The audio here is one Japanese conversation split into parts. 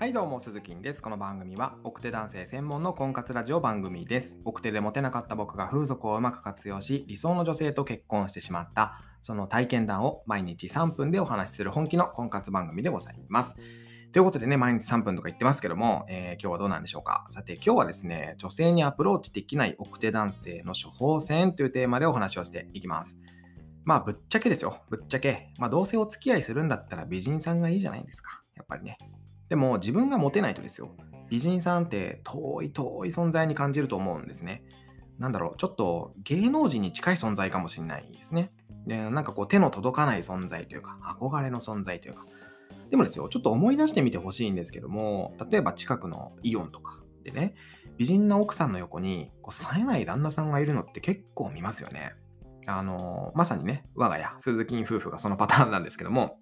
はいどうも、鈴木です。この番組は、奥手男性専門の婚活ラジオ番組です。奥手でモテなかった僕が風俗をうまく活用し、理想の女性と結婚してしまった、その体験談を毎日3分でお話しする本気の婚活番組でございます。ということでね、毎日3分とか言ってますけども、えー、今日はどうなんでしょうか。さて、今日はですね、女性にアプローチできない奥手男性の処方箋というテーマでお話をしていきます。まあ、ぶっちゃけですよ。ぶっちゃけ。まあ、どうせお付き合いするんだったら美人さんがいいじゃないですか。やっぱりね。でも自分がモテないとですよ。美人さんって遠い遠い存在に感じると思うんですね。なんだろう、ちょっと芸能人に近い存在かもしれないですね。で、なんかこう手の届かない存在というか、憧れの存在というか。でもですよ、ちょっと思い出してみてほしいんですけども、例えば近くのイオンとかでね、美人な奥さんの横にこう冴えない旦那さんがいるのって結構見ますよね。あのまさにね、我が家、鈴木夫婦がそのパターンなんですけども、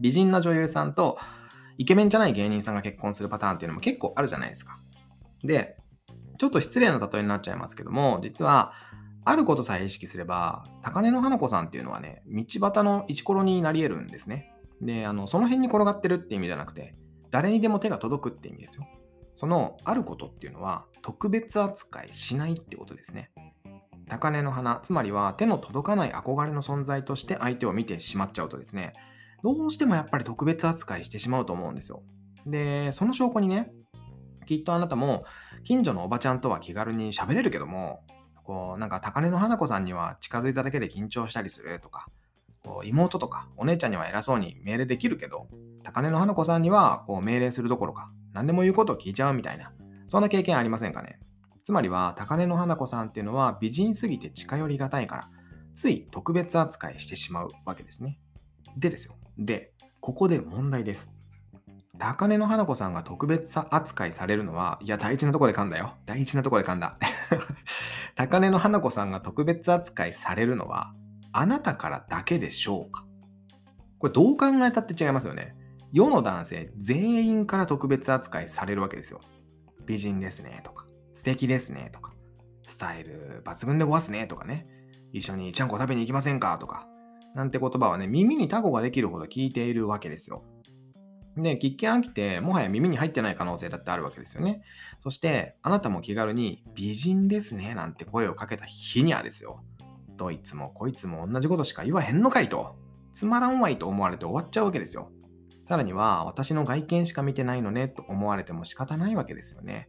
美人な女優さんとイケメンじゃない芸人さんが結婚するパターンっていうのも結構あるじゃないですか。で、ちょっと失礼な例えになっちゃいますけども、実は、あることさえ意識すれば、高根の花子さんっていうのはね、道端のイチコロになり得るんですね。で、あの、その辺に転がってるって意味じゃなくて、誰にでも手が届くって意味ですよ。その、あることっていうのは、特別扱いしないってことですね。高根の花、つまりは手の届かない憧れの存在として相手を見てしまっちゃうとですね、どうしてもやっぱり特別扱いしてしまうと思うんですよ。で、その証拠にね、きっとあなたも近所のおばちゃんとは気軽に喋れるけども、こうなんか高根の花子さんには近づいただけで緊張したりするとか、こう妹とかお姉ちゃんには偉そうに命令できるけど、高根の花子さんにはこう命令するどころか、何でも言うことを聞いちゃうみたいな、そんな経験ありませんかね。つまりは高根の花子さんっていうのは美人すぎて近寄りがたいから、つい特別扱いしてしまうわけですね。でですよ。で、ここで問題です。高根の花子さんが特別扱いされるのは、いや、大事なとこで噛んだよ。大事なとこで噛んだ。高根の花子さんが特別扱いされるのは、あなたからだけでしょうか？これどう考えたって違いますよね。世の男性全員から特別扱いされるわけですよ。美人ですねとか、素敵ですねとか、スタイル抜群でごわすねとかね、一緒にちゃんこ食べに行きませんかとか、なんて言葉はね、耳にタコができるほど聞いているわけですよ。で、喫見飽きて、もはや耳に入ってない可能性だってあるわけですよね。そして、あなたも気軽に、美人ですね、なんて声をかけた日にはですよ。どいつもこいつも同じことしか言わへんのかいと。つまらんわいと思われて終わっちゃうわけですよ。さらには、私の外見しか見てないのねと思われても仕方ないわけですよね。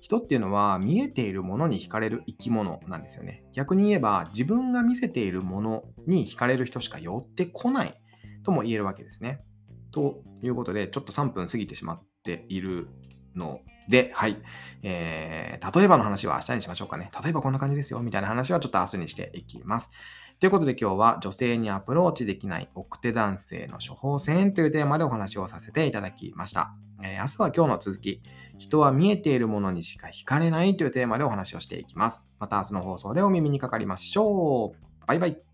人っていうのは見えているものに惹かれる生き物なんですよね。逆に言えば自分が見せているものに惹かれる人しか寄ってこないとも言えるわけですね。ということで、ちょっと3分過ぎてしまっているので、はい。えー、例えばの話は明日にしましょうかね。例えばこんな感じですよ、みたいな話はちょっと明日にしていきます。ということで今日は女性にアプローチできない奥手男性の処方箋というテーマでお話をさせていただきました。えー、明日は今日の続き、人は見えているものにしか惹かれないというテーマでお話をしていきます。また明日の放送でお耳にかかりましょう。バイバイ。